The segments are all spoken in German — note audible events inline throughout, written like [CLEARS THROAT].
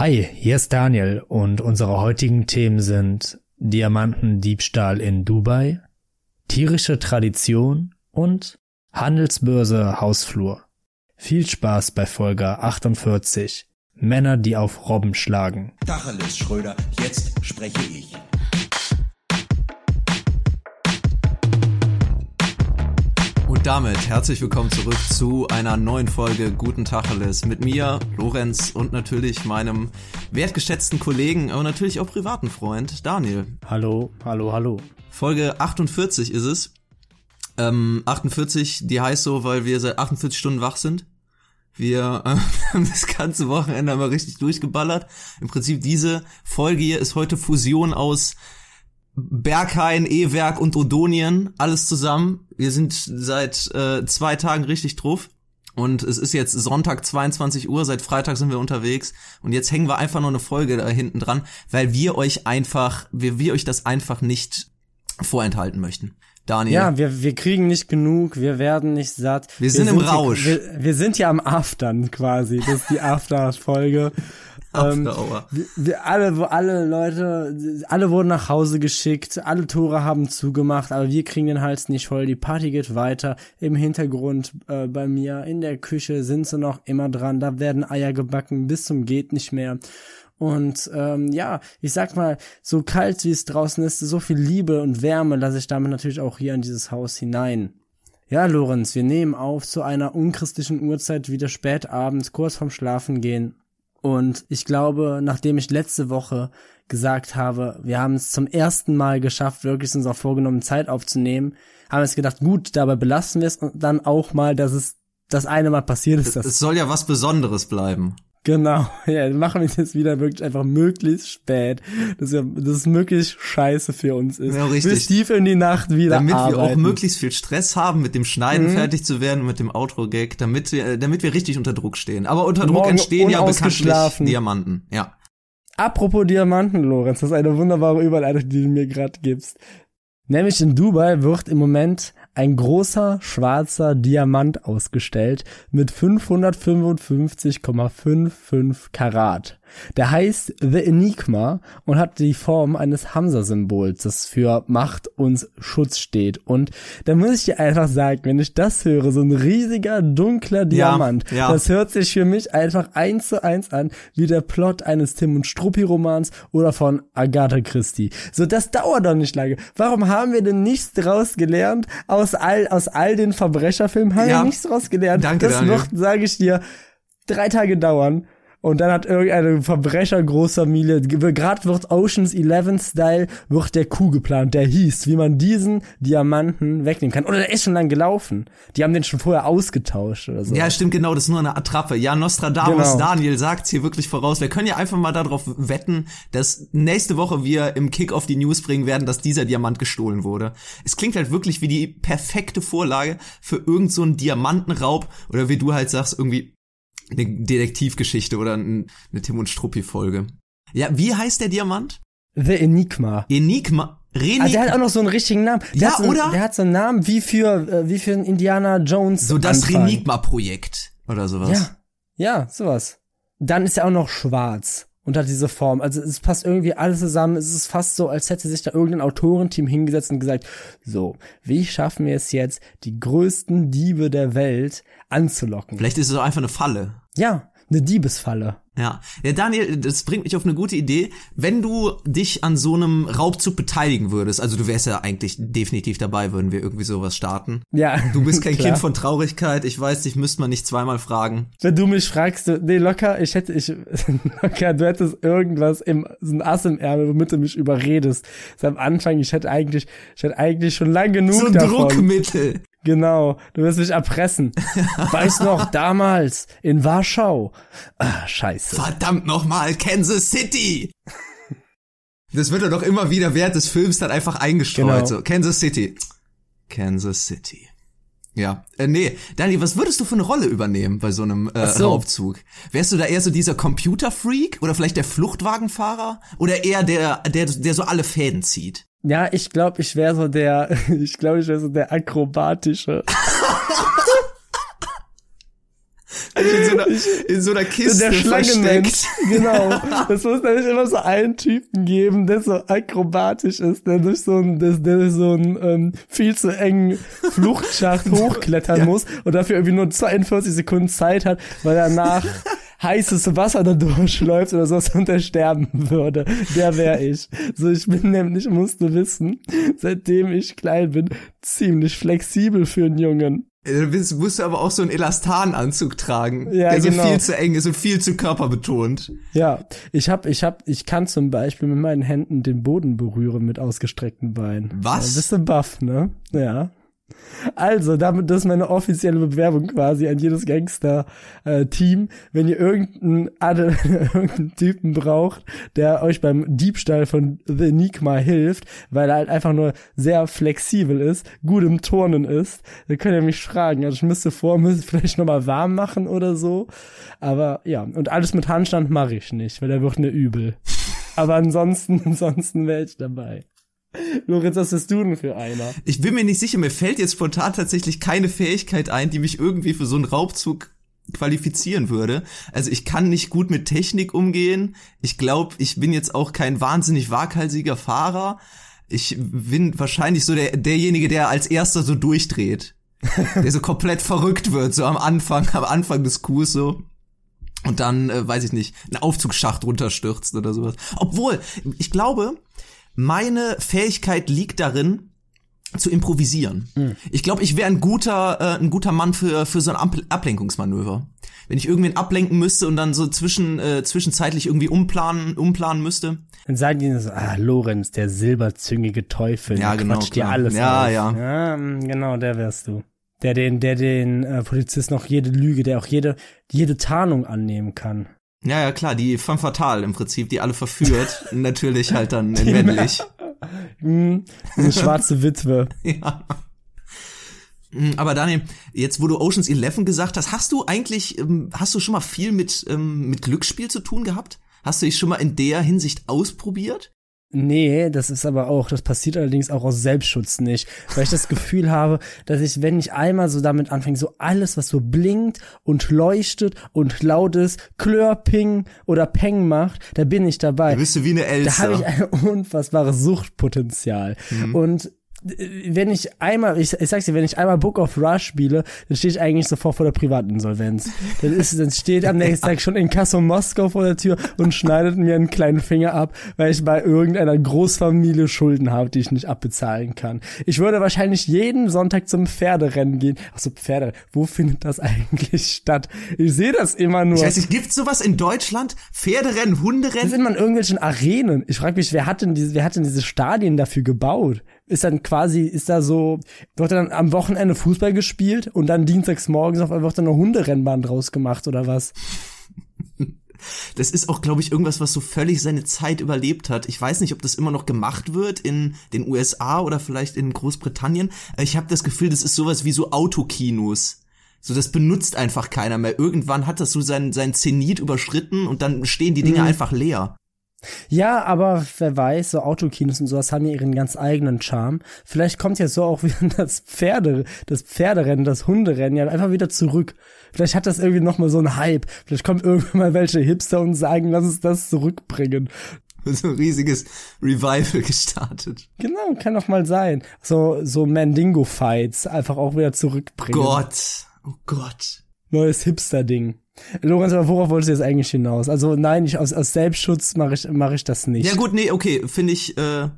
Hi, hier ist Daniel und unsere heutigen Themen sind Diamantendiebstahl in Dubai, tierische Tradition und Handelsbörse Hausflur. Viel Spaß bei Folge 48. Männer, die auf Robben schlagen. Tacheles, Schröder, jetzt spreche ich. Und damit herzlich willkommen zurück zu einer neuen Folge Guten Tacheles mit mir, Lorenz und natürlich meinem wertgeschätzten Kollegen, aber natürlich auch privaten Freund Daniel. Hallo, hallo, hallo. Folge 48 ist es. Ähm, 48, die heißt so, weil wir seit 48 Stunden wach sind. Wir äh, [LAUGHS] haben das ganze Wochenende mal richtig durchgeballert. Im Prinzip diese Folge hier ist heute Fusion aus Berghain, E-Werk und Odonien, alles zusammen. Wir sind seit äh, zwei Tagen richtig drauf. Und es ist jetzt Sonntag 22 Uhr, seit Freitag sind wir unterwegs und jetzt hängen wir einfach noch eine Folge da hinten dran, weil wir euch einfach, wir, wir euch das einfach nicht vorenthalten möchten. Daniel. Ja, wir, wir kriegen nicht genug, wir werden nicht satt. Wir, wir sind, sind, im Rausch. Hier, wir, wir, sind ja am Aftern quasi. Das ist die After-Folge. [LAUGHS] ähm, wir, wir alle, alle Leute, alle wurden nach Hause geschickt, alle Tore haben zugemacht, aber wir kriegen den Hals nicht voll. Die Party geht weiter. Im Hintergrund äh, bei mir in der Küche sind sie noch immer dran. Da werden Eier gebacken bis zum geht nicht mehr. Und ähm, ja, ich sag mal, so kalt wie es draußen ist, so viel Liebe und Wärme lasse ich damit natürlich auch hier in dieses Haus hinein. Ja, Lorenz, wir nehmen auf zu einer unchristlichen Uhrzeit, wieder spät abends, kurz vorm Schlafen gehen. Und ich glaube, nachdem ich letzte Woche gesagt habe, wir haben es zum ersten Mal geschafft, wirklich uns auch vorgenommen, Zeit aufzunehmen, haben wir es gedacht, gut, dabei belassen wir es und dann auch mal, dass es das eine Mal passiert ist. Es soll ja was Besonderes bleiben. Genau, [LAUGHS] ja, machen wir das wieder wirklich einfach möglichst spät, dass, wir, dass es möglichst scheiße für uns ist. Ja, richtig. Bis tief in die Nacht wieder Damit arbeiten. wir auch möglichst viel Stress haben, mit dem Schneiden mhm. fertig zu werden, mit dem Outro-Gag, damit wir, damit wir richtig unter Druck stehen. Aber unter Druck Morgen entstehen ja bekanntlich Diamanten, ja. Apropos Diamanten, Lorenz, das ist eine wunderbare Überleitung, die du mir gerade gibst. Nämlich in Dubai wird im Moment ein großer schwarzer Diamant ausgestellt mit 555,55 Karat. Der heißt The Enigma und hat die Form eines Hamza-Symbols, das für Macht und Schutz steht. Und da muss ich dir einfach sagen, wenn ich das höre, so ein riesiger, dunkler Diamant, ja, ja. das hört sich für mich einfach eins zu eins an, wie der Plot eines Tim und Struppi-Romans oder von Agatha Christie. So, das dauert doch nicht lange. Warum haben wir denn nichts draus gelernt aus all, aus all den Verbrecherfilmen? Haben ja. wir nichts draus gelernt? Danke, das Daniel. wird, sage ich dir, drei Tage dauern und dann hat irgendeine Verbrechergroßfamilie, gerade wird Oceans 11 Style, wird der Coup geplant, der hieß, wie man diesen Diamanten wegnehmen kann. Oder der ist schon lang gelaufen. Die haben den schon vorher ausgetauscht oder so. Ja, stimmt, genau, das ist nur eine Attrappe. Ja, Nostradamus, genau. Daniel sagt's hier wirklich voraus. Wir können ja einfach mal darauf wetten, dass nächste Woche wir im Kick-Off die News bringen werden, dass dieser Diamant gestohlen wurde. Es klingt halt wirklich wie die perfekte Vorlage für irgendeinen so Diamantenraub oder wie du halt sagst, irgendwie eine Detektivgeschichte oder eine Tim und Struppi Folge. Ja, wie heißt der Diamant? The Enigma. Enigma. Renik also der hat auch noch so einen richtigen Namen. Der ja, so, oder? Der hat so einen Namen wie für äh, wie für ein Indiana Jones. So das Renigma Projekt oder sowas. Ja. Ja, sowas. Dann ist er auch noch schwarz und hat diese Form. Also es passt irgendwie alles zusammen. Es ist fast so, als hätte sich da irgendein Autorenteam hingesetzt und gesagt, so, wie schaffen wir es jetzt, die größten Diebe der Welt anzulocken? Vielleicht ist es auch einfach eine Falle. Ja, eine Diebesfalle. Ja. ja, Daniel, das bringt mich auf eine gute Idee. Wenn du dich an so einem Raubzug beteiligen würdest, also du wärst ja eigentlich definitiv dabei, würden wir irgendwie sowas starten. Ja. Du bist kein [LAUGHS] Kind von Traurigkeit, ich weiß, dich müsste man nicht zweimal fragen. Wenn du mich fragst, nee, locker, ich hätte, ich, [LAUGHS] locker, du hättest irgendwas im, so ein Ass im Ärmel, womit du mich überredest. Das am Anfang, ich hätte eigentlich, ich hätte eigentlich schon lang genug so ein davon. Druckmittel. Genau, du wirst mich erpressen. [LAUGHS] Weiß noch, damals in Warschau. Ah, scheiße. Verdammt nochmal, Kansas City! Das wird er doch immer wieder während des Films dann einfach eingestreut. Genau. So, Kansas City. Kansas City. Ja, äh, nee, Dani, was würdest du für eine Rolle übernehmen bei so einem äh, so. Raubzug? Wärst du da eher so dieser Computerfreak oder vielleicht der Fluchtwagenfahrer oder eher der, der, der so alle Fäden zieht? Ja, ich glaube, ich wäre so der, [LAUGHS] ich glaube, ich wäre so der akrobatische. in, so einer, in so einer Kiste der versteckt. Genau. [LAUGHS] Es muss nämlich immer so einen Typen geben, der so akrobatisch ist, der durch so ein, der, der durch so einen ähm, viel zu engen Fluchtschacht [LAUGHS] hochklettern muss und dafür irgendwie nur 42 Sekunden Zeit hat, weil er nach heißes Wasser da [LAUGHS] durchläuft oder sowas und er sterben würde. Der wäre ich. So, ich bin nämlich, musst du wissen, seitdem ich klein bin, ziemlich flexibel für einen Jungen. Du bist- musst du aber auch so einen Elastananzug tragen, Ja, der so genau. viel zu eng ist und viel zu körperbetont. Ja, ich hab, ich hab, ich kann zum Beispiel mit meinen Händen den Boden berühren mit ausgestreckten Beinen. Was? Ja, bist du baff, ne? Ja. Also, damit, das ist meine offizielle Bewerbung quasi an jedes Gangster-Team. Wenn ihr irgendeinen, [LAUGHS] irgendeinen Typen braucht, der euch beim Diebstahl von The Enigma hilft, weil er halt einfach nur sehr flexibel ist, gut im Turnen ist, dann könnt ihr mich fragen. Also ich müsste vor, müsste vielleicht nochmal warm machen oder so. Aber ja, und alles mit Handstand mache ich nicht, weil der wird mir übel. Aber ansonsten, [LAUGHS] ansonsten wäre ich dabei. Lorenz, was bist du denn für einer? Ich bin mir nicht sicher, mir fällt jetzt spontan tatsächlich keine Fähigkeit ein, die mich irgendwie für so einen Raubzug qualifizieren würde. Also ich kann nicht gut mit Technik umgehen. Ich glaube, ich bin jetzt auch kein wahnsinnig waghalsiger Fahrer. Ich bin wahrscheinlich so der, derjenige, der als erster so durchdreht. [LAUGHS] der so komplett verrückt wird, so am Anfang, am Anfang des Coups so. Und dann, äh, weiß ich nicht, einen Aufzugsschacht runterstürzt oder sowas. Obwohl, ich glaube, meine Fähigkeit liegt darin, zu improvisieren. Ich glaube, ich wäre ein guter, äh, ein guter Mann für, für so ein Ab Ablenkungsmanöver. Wenn ich irgendwen ablenken müsste und dann so zwischen, äh, zwischenzeitlich irgendwie umplanen, umplanen müsste. Dann sagen die so, ah, Lorenz, der silberzüngige Teufel, Ja, der genau, quatscht dir klar. alles Ja, auf. ja. ja. mm, Genau, der wärst du. Der den, der den äh, Polizisten auch jede Lüge, der auch jede, jede Tarnung annehmen kann. Ja, ja, klar, die femme fatale im Prinzip, die alle verführt. [LAUGHS] Natürlich halt dann in männlich. Hm, eine [LAUGHS] schwarze Witwe. Ja. Mm, Aber Daniel, jetzt wo du Oceans 11 gesagt hast, hast du eigentlich, ähm, hast du schon mal viel mit, ähm, mit Glücksspiel zu tun gehabt? Hast du dich schon mal in der Hinsicht ausprobiert? Nee, das ist aber auch, das passiert allerdings auch aus Selbstschutz nicht, weil ich das Gefühl habe, dass ich, wenn ich einmal so damit anfange, so alles, was so blinkt und leuchtet und laut ist, Klör, Ping oder Peng macht, da bin ich dabei. Da bist du wie eine Da habe ich Elsa. ein [LAUGHS] unfassbares Suchtpotenzial. Mhm. Und wenn ich einmal, ich, ich sag's dir, wenn ich einmal Book of Rush spiele, dann stehe ich eigentlich sofort vor der Privatinsolvenz. Dann ist, dann steht am nächsten Tag schon Inkasso Moskau vor der Tür und schneidet mir einen kleinen Finger ab, weil ich bei irgendeiner Großfamilie Schulden habe, die ich nicht abbezahlen kann. Ich würde wahrscheinlich jeden Sonntag zum Pferderennen gehen. Ach so, Pferde, wo findet das eigentlich statt? Ich sehe das immer nur. Ich weiß nicht, gibt's sowas in Deutschland? Pferderennen, Das Hunderennen? sind man in irgendwelchen Arenen. Ich frage mich, wer hat denn diese, wer hat denn diese Stadien dafür gebaut? Ist dann quasi, ist da so, wird dann am Wochenende Fußball gespielt und dann dienstags morgens auf einmal wird dann eine Hunderennbahn draus gemacht oder was? [LAUGHS] Das ist auch, glaube ich, irgendwas, was so völlig seine Zeit überlebt hat. Ich weiß nicht, ob das immer noch gemacht wird in den USA oder vielleicht in Großbritannien. Aber Ich habe das Gefühl, das ist sowas wie so Autokinos. So, das benutzt einfach keiner mehr. Irgendwann hat das so sein, sein Zenit überschritten und dann stehen die Dinge einfach leer. Ja, aber wer weiß, so Autokinos und sowas haben ja ihren ganz eigenen Charme. Vielleicht kommt ja so auch [LAUGHS] wieder das Pferde, das Pferderennen, das Hunderennen ja einfach wieder zurück. Vielleicht hat das irgendwie nochmal so einen Hype. Vielleicht kommt irgendwann mal welche Hipster und sagen, lass uns das zurückbringen. [LAUGHS] So ein riesiges Revival gestartet. Genau, kann doch mal sein. So, so Mandingo-Fights einfach auch wieder zurückbringen. Gott. Oh Gott. Neues Hipster-Ding. Lorenz, aber worauf wolltest du jetzt eigentlich hinaus? Also nein, ich, aus, aus Selbstschutz mache ich, mach ich das nicht. Ja gut, nee, okay, finde ich, äh,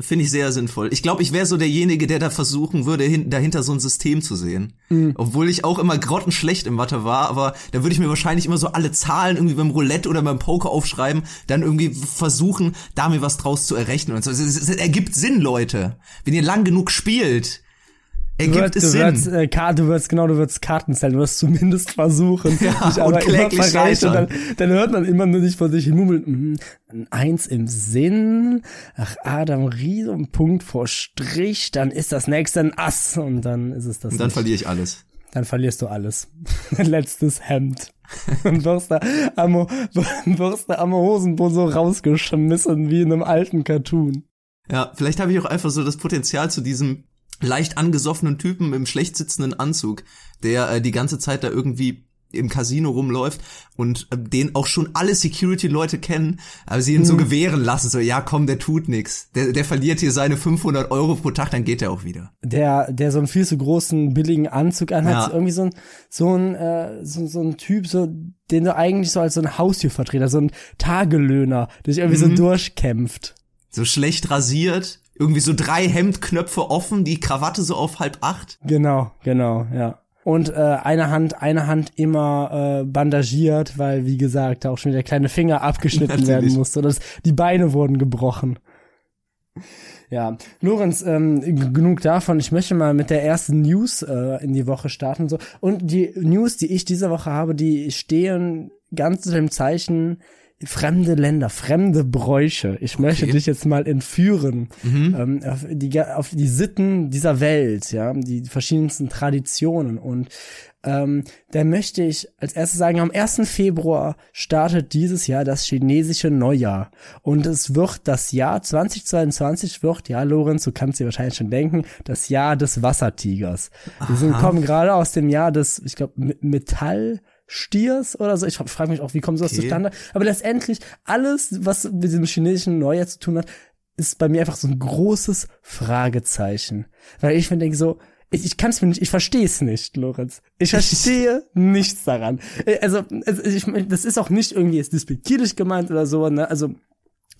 finde ich sehr sinnvoll. Ich glaube, ich wäre so derjenige, der da versuchen würde, hin, dahinter so ein System zu sehen. Obwohl ich auch immer grottenschlecht im Mathe war, aber da würde ich mir wahrscheinlich immer so alle Zahlen irgendwie beim Roulette oder beim Poker aufschreiben, dann irgendwie versuchen, da mir was draus zu errechnen und so. Es, es, es ergibt Sinn, Leute. Wenn ihr lang genug spielt, ergibt wirst, es du Sinn. wirst, äh, du wirst, genau, du wirst Karten zählen, du wirst zumindest versuchen. [LAUGHS] Ja, dich und aber immer kläglich verrechnen. Und dann, dann hört man immer nur nicht vor sich hin murmeln, mhm, ein Eins im Sinn, ach, Adam Riese, ein Punkt vor Strich, dann ist das nächste ein Ass und dann ist es das und dann nicht. verliere ich alles. dann verlierst du alles. Dein [LAUGHS] letztes Hemd. [LAUGHS] Und wirst da am, wirst da am Hosenboden so rausgeschmissen wie in einem alten Cartoon. Ja, vielleicht habe ich auch einfach so das Potenzial zu diesem leicht angesoffenen Typen im schlecht sitzenden Anzug, der äh, die ganze Zeit da irgendwie im Casino rumläuft und äh, den auch schon alle Security-Leute kennen, aber sie ihn so gewähren lassen, so, ja komm, der tut nix. Der, der verliert hier seine 500 Euro pro Tag, dann geht er auch wieder. Der, der so einen viel zu großen, billigen Anzug anhat, Ja. irgendwie so ein, so ein, äh, so, so ein Typ, so, den du eigentlich so als so ein Haustürvertreter, so ein Tagelöhner, der sich irgendwie so durchkämpft. So schlecht rasiert, irgendwie so drei Hemdknöpfe offen, die Krawatte so auf halb acht. Genau, genau, ja. Und äh, eine Hand, eine Hand immer äh, bandagiert, weil wie gesagt, da auch schon wieder der kleine Finger abgeschnitten Natürlich. werden musste. Oder die Beine wurden gebrochen. Ja, Lorenz, ähm, genug davon. Ich möchte mal mit der ersten News äh, in die Woche starten. So. Und die News, die ich diese Woche habe, die stehen ganz unter dem Zeichen fremde Länder, fremde Bräuche. Ich möchte Okay. dich jetzt mal entführen ähm, auf, die, auf die Sitten dieser Welt, ja, die verschiedensten Traditionen. Und ähm, da möchte ich als erstes sagen, am 1. Februar startet dieses Jahr das chinesische Neujahr. Und es wird das Jahr 2022 wird, ja, Lorenz, du kannst dir wahrscheinlich schon denken, das Jahr des Wassertigers. Wir sind, kommen gerade aus dem Jahr des, ich glaube, Metallstiers oder so. Ich frage mich auch, wie kommt sowas Okay. zustande? Aber letztendlich alles, was mit diesem chinesischen Neujahr zu tun hat, ist bei mir einfach so ein großes Fragezeichen. Weil ich mir denke so, ich, ich kann es mir nicht, ich verstehe es nicht, Lorenz. Ich verstehe nichts daran. Äh, Also, also ich, das ist auch nicht irgendwie jetzt despektierlich gemeint oder so, ne? Also,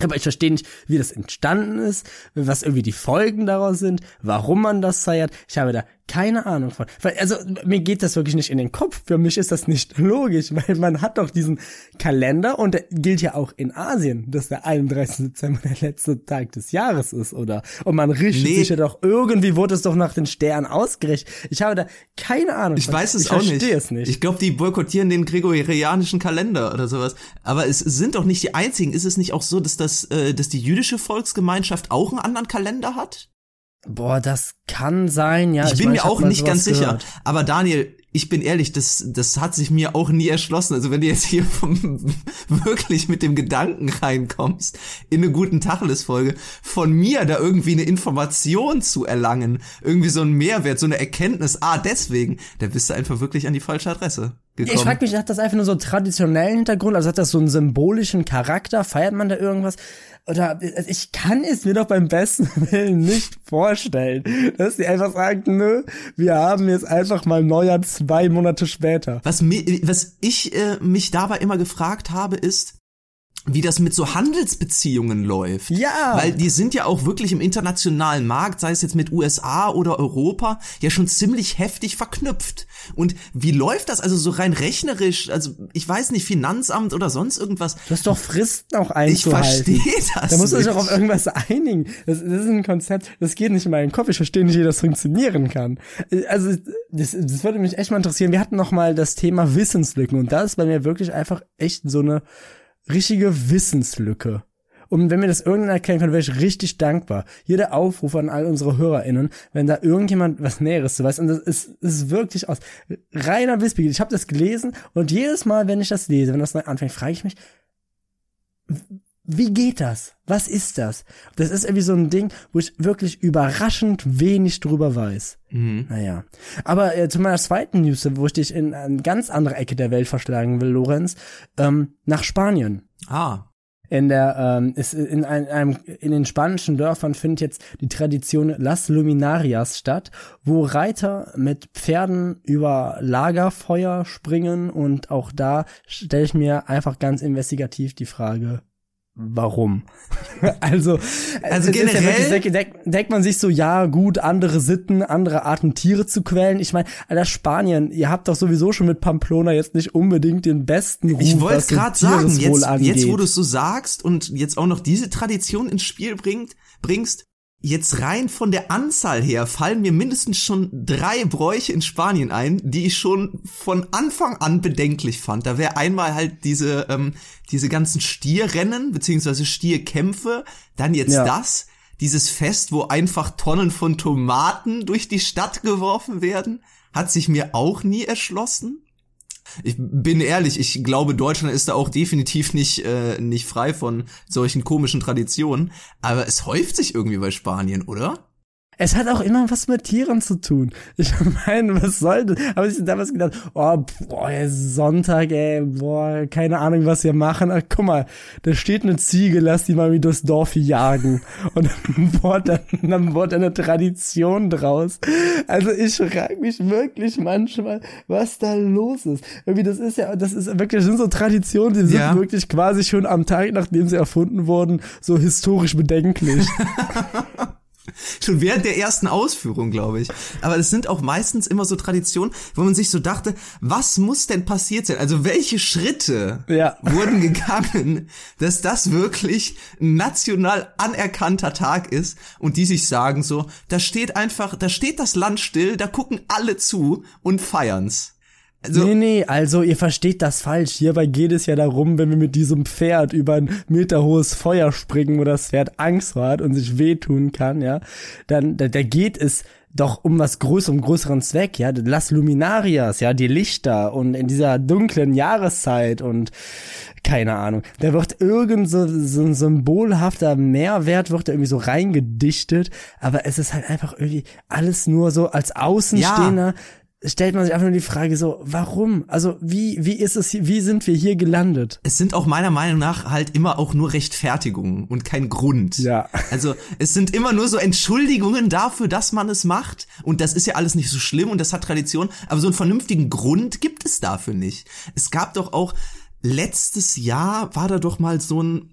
aber ich verstehe nicht, wie das entstanden ist, was irgendwie die Folgen daraus sind, warum man das feiert. Ich habe da keine Ahnung von. Also mir geht das wirklich nicht in den Kopf. Für mich ist das nicht [LAUGHS] logisch, weil man hat doch diesen Kalender und der gilt ja auch in Asien, dass der 31. Dezember der letzte Tag des Jahres ist, oder? Und man richtet Nee. sich ja doch, irgendwie wurde es doch nach den Sternen ausgerichtet. Ich habe da keine Ahnung. Ich von. weiß es ich auch nicht. verstehe es nicht. Ich glaube, die boykottieren den gregorianischen Kalender oder sowas. Aber es sind doch nicht die einzigen. Ist es nicht auch so, dass das, äh, dass die jüdische Volksgemeinschaft auch einen anderen Kalender hat? Boah, das kann sein, ja. ich bin meine, mir ich auch nicht ganz sicher. gehört. Aber Daniel, ich bin ehrlich, das, das hat sich mir auch nie erschlossen. Also wenn du jetzt hier vom, wirklich mit dem Gedanken reinkommst, in eine guten Tacheles-Folge, von mir da irgendwie eine Information zu erlangen, irgendwie so einen Mehrwert, so eine Erkenntnis, ah, deswegen, da bist du einfach wirklich an die falsche Adresse gekommen. Ich frag mich, hat das einfach nur so einen traditionellen Hintergrund? Also hat das so einen symbolischen Charakter? Feiert man da irgendwas? Oder also ich kann es mir doch beim besten [LAUGHS] Willen nicht vorstellen, dass die einfach sagen, nö, wir haben jetzt einfach mal Neujahr zwei Monate später. Was, mi- was ich äh, mich dabei immer gefragt habe, ist, wie das mit so Handelsbeziehungen läuft. Ja. Weil die sind ja auch wirklich im internationalen Markt, sei es jetzt mit USA oder Europa, ja schon ziemlich heftig verknüpft. Und wie läuft das also so rein rechnerisch? Also ich weiß nicht, Finanzamt oder sonst irgendwas. Du hast doch Fristen auch Ich einzuhalten. verstehe das. Da muss man sich doch auf irgendwas einigen. Das, das ist ein Konzept, das geht nicht in meinen Kopf. Ich verstehe nicht, wie das funktionieren kann. Also, das, das würde mich echt mal interessieren. Wir hatten noch mal das Thema Wissenslücken und da ist bei mir wirklich einfach echt so eine richtige Wissenslücke. Und wenn mir das irgendjemand erklären kann, wäre ich richtig dankbar. Jeder Aufruf an all unsere HörerInnen, wenn da irgendjemand was Näheres zu weiß. Und das ist, ist wirklich aus reiner Wissbegier. Ich habe das gelesen und jedes Mal, wenn ich das lese, wenn das neu anfängt, frage ich mich, wie geht das? Was ist das? Das ist irgendwie so ein Ding, wo ich wirklich überraschend wenig drüber weiß. Mhm. Naja. Aber äh, zu meiner zweiten News, wo ich dich in eine ganz andere Ecke der Welt verschlagen will, Lorenz, ähm, nach Spanien. Ah. In der, ähm, ist in ein, einem, in den spanischen Dörfern findet jetzt die Tradition Las Luminarias statt, wo Reiter mit Pferden über Lagerfeuer springen und auch da stelle ich mir einfach ganz investigativ die Frage, warum? [LAUGHS] also, Also ist ja generell- wirklich, denkt, denkt man sich so, ja, gut, andere Sitten, andere Arten Tiere zu quälen. Ich meine, Alter, Spanien, ihr habt doch sowieso schon mit Pamplona jetzt nicht unbedingt den besten Ruf, Ich wollte gerade sagen, jetzt, angeht. jetzt wo du es so sagst und jetzt auch noch diese Tradition ins Spiel bringt, bringst, jetzt rein von der Anzahl her fallen mir mindestens schon drei Bräuche in Spanien ein, die ich schon von Anfang an bedenklich fand. Da wäre einmal halt diese, ähm, diese ganzen Stierrennen beziehungsweise Stierkämpfe, dann jetzt Ja. das, dieses Fest, wo einfach Tonnen von Tomaten durch die Stadt geworfen werden, hat sich mir auch nie erschlossen. Ich bin ehrlich, ich glaube, Deutschland ist da auch definitiv nicht, äh, nicht frei von solchen komischen Traditionen. Aber es häuft sich irgendwie bei Spanien, oder? Es hat auch immer was mit Tieren zu tun. Ich [LAUGHS] meine, was soll das? Habe ich damals gedacht, oh, boah, Sonntag, ey, boah, keine Ahnung, was wir machen. Ach, guck mal, da steht eine Ziege, lass die mal wie durchs Dorf jagen. [LAUGHS] Und dann wurde, dann, dann wurde eine Tradition draus. Also ich frage mich wirklich manchmal, was da los ist. Irgendwie, das ist ja, das ist wirklich sind so Traditionen, die sind Ja. wirklich quasi schon am Tag, nachdem sie erfunden wurden, so historisch bedenklich. [LAUGHS] Schon während der ersten Ausführung, glaube ich. Aber es sind auch meistens immer so Traditionen, wo man sich so dachte, was muss denn passiert sein? Also welche Schritte Ja. wurden gegangen, dass das wirklich ein national anerkannter Tag ist und die sich sagen so, da steht einfach, da steht das Land still, da gucken alle zu und feiern's. Also, nee, nee, also ihr versteht das falsch. Hierbei geht es ja darum, wenn wir mit diesem Pferd über ein meterhohes Feuer springen, wo das Pferd Angst hat und sich wehtun kann, ja, dann da, da geht es doch um was Größeres, um größeren Zweck, ja, Las Luminarias, ja, die Lichter und in dieser dunklen Jahreszeit und keine Ahnung, da wird irgend so, so ein symbolhafter Mehrwert wird da irgendwie so reingedichtet, aber es ist halt einfach irgendwie alles nur so als Außenstehender stellt man sich einfach nur die Frage so, warum? Also wie, wie ist es, hier- wie sind wir hier gelandet? es sind auch meiner Meinung nach halt immer auch nur Rechtfertigungen und kein Grund. Ja. Also es sind immer nur so Entschuldigungen dafür, dass man es macht. Und das ist ja alles nicht so schlimm und das hat Tradition. Aber so einen vernünftigen Grund gibt es dafür nicht. Es gab doch auch letztes Jahr war da doch mal so ein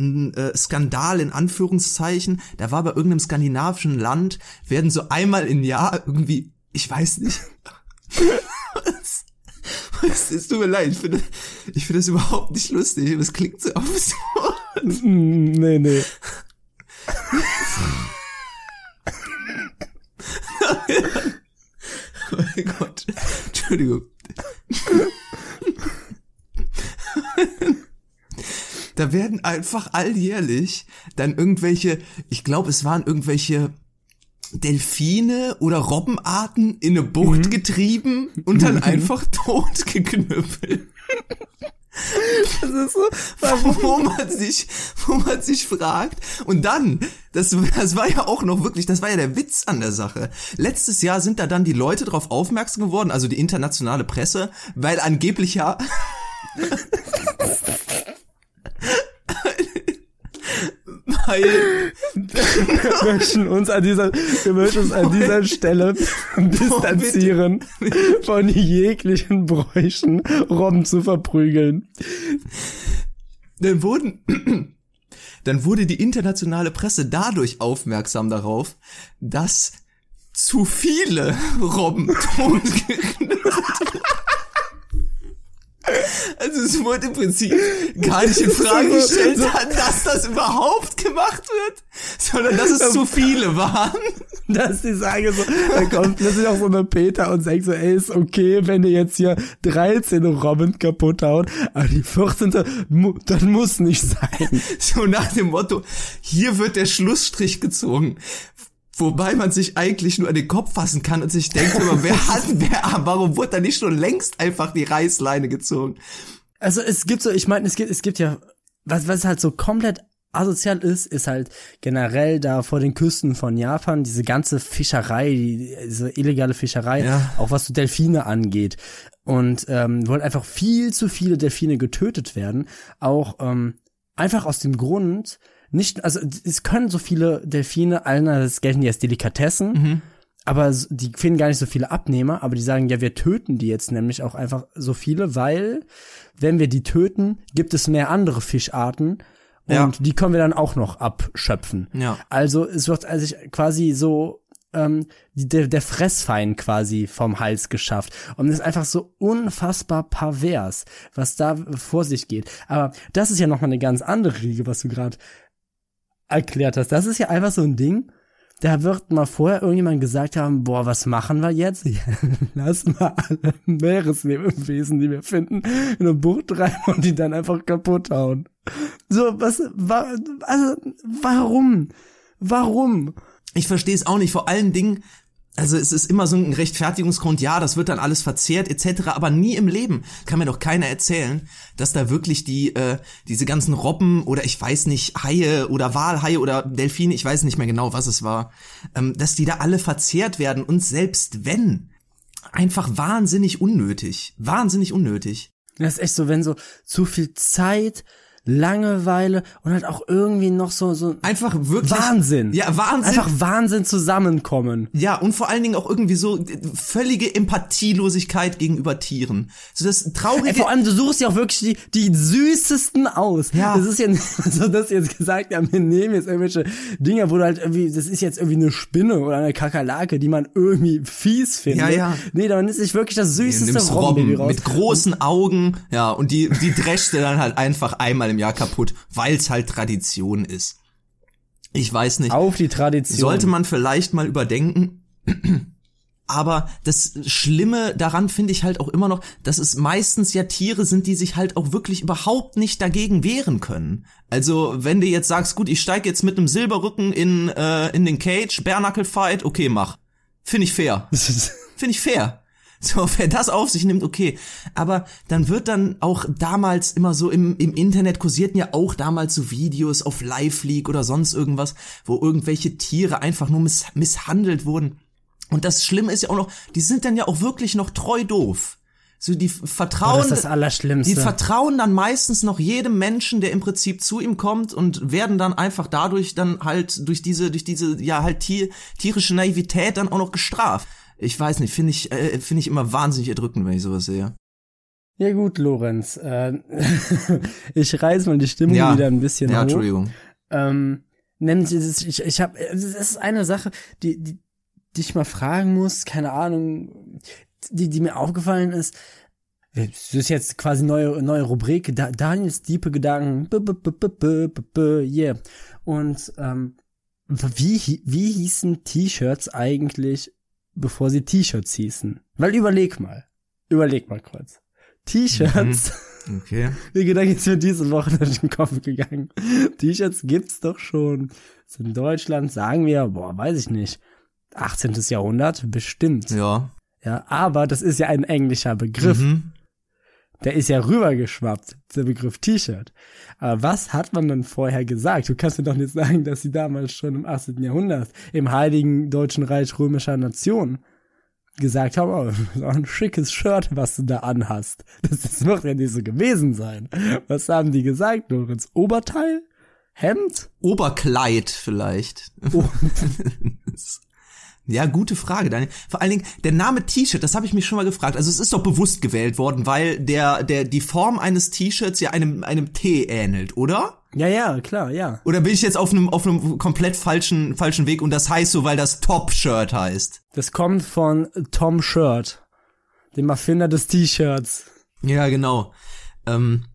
ein äh, Skandal in Anführungszeichen, da war bei irgendeinem skandinavischen Land, werden so einmal im Jahr irgendwie, ich weiß nicht, [LAUGHS] es tut mir leid, ich finde, ich finde das überhaupt nicht lustig, es klingt so absurd. Nee, nee. [LAUGHS] Oh mein Gott. Entschuldigung. Da werden einfach alljährlich dann irgendwelche, ich glaube, es waren irgendwelche Delfine oder Robbenarten in eine Bucht getrieben und dann einfach [LAUGHS] tot geknüppelt. Das ist so, wo man sich, wo man sich fragt. Und dann, das, das war ja auch noch wirklich, das war ja der Witz an der Sache. Letztes Jahr sind da dann die Leute drauf aufmerksam geworden, also die internationale Presse, weil angeblich ja, [LAUGHS] weil, wir möchten uns an dieser, wir möchten uns an dieser Stelle distanzieren von jeglichen Bräuchen, Robben zu verprügeln. dann wurden, dann wurde die internationale Presse dadurch aufmerksam darauf, dass zu viele Robben tot geknüppelt wurden. Also es wurde im Prinzip gar nicht in Frage gestellt, dass das überhaupt gemacht wird, sondern dass es zu viele waren. Dass die sagen so, da kommt plötzlich auch so eine Peter und sagt so, ey, ist okay, wenn ihr jetzt hier 13 Robben kaputt haut, aber die 14. mu das muss nicht sein. So nach dem Motto, hier wird der Schlussstrich gezogen. Wobei man sich eigentlich nur an den Kopf fassen kann und sich denkt immer, wer [LAUGHS] hat, wer, warum wurde da nicht schon längst einfach die Reißleine gezogen? Also es gibt so, ich meine, es gibt, es gibt ja, was, was halt so komplett asozial ist, ist halt generell da vor den Küsten von Japan diese ganze Fischerei, die, diese illegale Fischerei, Ja. auch was so Delfine angeht. Und ähm, wollen einfach viel zu viele Delfine getötet werden. Auch ähm, einfach aus dem Grund, nicht, also es können so viele Delfine, einerseits gelten die als Delikatessen, aber s- die finden gar nicht so viele Abnehmer, aber die sagen, ja, wir töten die jetzt nämlich auch einfach so viele, weil wenn wir die töten, gibt es mehr andere Fischarten und Ja. die können wir dann auch noch abschöpfen. Ja. Also es wird also quasi so ähm, die, der, der Fressfeind quasi vom Hals geschafft. Und es ist einfach so unfassbar pervers, was da vor sich geht. Aber das ist ja nochmal eine ganz andere Riege, was du gerade erklärt hast. Das ist ja einfach so ein Ding, da wird mal vorher irgendjemand gesagt haben, boah, was machen wir jetzt? [LAUGHS] Lass mal alle Meereslebewesen, die wir finden, in eine Bucht rein und die dann einfach kaputt hauen. So, was, wa, also, warum? Warum? Ich verstehe es auch nicht. Vor allen Dingen, also es ist immer so ein Rechtfertigungsgrund, ja, das wird dann alles verzehrt etc., aber nie im Leben kann mir doch keiner erzählen, dass da wirklich die äh, diese ganzen Robben oder ich weiß nicht Haie oder Walhaie oder Delfine, ich weiß nicht mehr genau, was es war, ähm, dass die da alle verzehrt werden und selbst wenn einfach wahnsinnig unnötig, wahnsinnig unnötig. Das ist echt so, wenn so zu viel Zeit, Langeweile und halt auch irgendwie noch so so Einfach wirklich Wahnsinn. Ja, Wahnsinn. Einfach Wahnsinn zusammenkommen. Ja, und vor allen Dingen auch irgendwie so äh, völlige Empathielosigkeit gegenüber Tieren. So das traurige Ey, vor allem, du suchst ja auch wirklich die, die süßesten aus. Ja. Das ist ja nicht [LAUGHS] so, dass jetzt gesagt, ja, wir nehmen jetzt irgendwelche Dinge, wo du halt irgendwie, das ist jetzt irgendwie eine Spinne oder eine Kakerlake, die man irgendwie fies findet. Ja, ja. Nee, dann ist sich wirklich das süßeste nimmst Robbenbaby Robben raus. mit großen Augen, ja, und die, die drescht du dann halt einfach einmal im Jahr kaputt, weil's halt Tradition ist. Ich weiß nicht. Auf die Tradition. Sollte man vielleicht mal überdenken. Aber das Schlimme daran finde ich halt auch immer noch, dass es meistens ja Tiere sind, die sich halt auch wirklich überhaupt nicht dagegen wehren können. Also wenn du jetzt sagst, gut, ich steig jetzt mit einem Silberrücken in, äh, in den Cage, Bare Fight, okay, mach. Finde ich fair. [LAUGHS] Finde ich fair. So, [LAUGHS] wer das auf sich nimmt, okay. Aber dann wird dann auch damals immer so im, im Internet kursierten ja auch damals so Videos auf Live League oder sonst irgendwas, wo irgendwelche Tiere einfach nur miss misshandelt wurden. Und das Schlimme ist ja auch noch, die sind dann ja auch wirklich noch treu doof. So, die Oh, vertrauen. das ist das Allerschlimmste. Die vertrauen dann meistens noch jedem Menschen, der im Prinzip zu ihm kommt und werden dann einfach dadurch dann halt durch diese, durch diese, ja halt tier, tierische Naivität dann auch noch gestraft. Ich weiß nicht, finde ich, äh, finde ich immer wahnsinnig erdrückend, wenn ich sowas sehe. Ja gut, Lorenz. Äh, [LAUGHS] ich reiß mal die Stimmung Ja. wieder ein bisschen Ja, hoch. Entschuldigung. Ähm, nämlich, ich, ich habe, es ist eine Sache, die, die, die ich mal fragen muss, keine Ahnung, die, die mir aufgefallen ist. Das ist jetzt quasi neue, neue Rubrik, da, Daniels diepe Gedanken, b, b, b, b, b, b, b, yeah. Und ähm, wie, wie hießen T-Shirts eigentlich, bevor sie T-Shirts hießen? Weil überleg mal, überleg mal kurz. T-Shirts Okay. der Gedanke ist mir diese Woche durch den Kopf gegangen. T-Shirts gibt's doch schon. In Deutschland sagen wir, boah, weiß ich nicht. 18. Jahrhundert, bestimmt. Ja. Ja. aber das ist ja ein englischer Begriff. Mhm. Der ist ja rübergeschwappt, der Begriff T-Shirt. Aber was hat man denn vorher gesagt? Du kannst mir doch nicht sagen, dass sie damals schon im 18. Jahrhundert im Heiligen Deutschen Reich römischer Nation gesagt haben, oh, das ist auch ein schickes Shirt, was du da anhast. Das, das [LAUGHS] wird ja nicht so gewesen sein. Was haben die gesagt, Lorenz? Oberteil? Hemd? Oberkleid vielleicht. Oh. [LAUGHS] [LAUGHS] Ja, gute Frage, Daniel. Vor allen Dingen, der Name T-Shirt, das habe ich mich schon mal gefragt. Also es ist doch bewusst gewählt worden, weil der, der, die Form eines T-Shirts ja einem, einem T ähnelt, oder? Ja, ja, klar, ja. Oder bin ich jetzt auf einem, auf einem komplett falschen, falschen Weg und das heißt so, weil das Top-Shirt heißt? Das kommt von Tom Shirt, dem Erfinder des T-Shirts. Ja, genau. Ähm,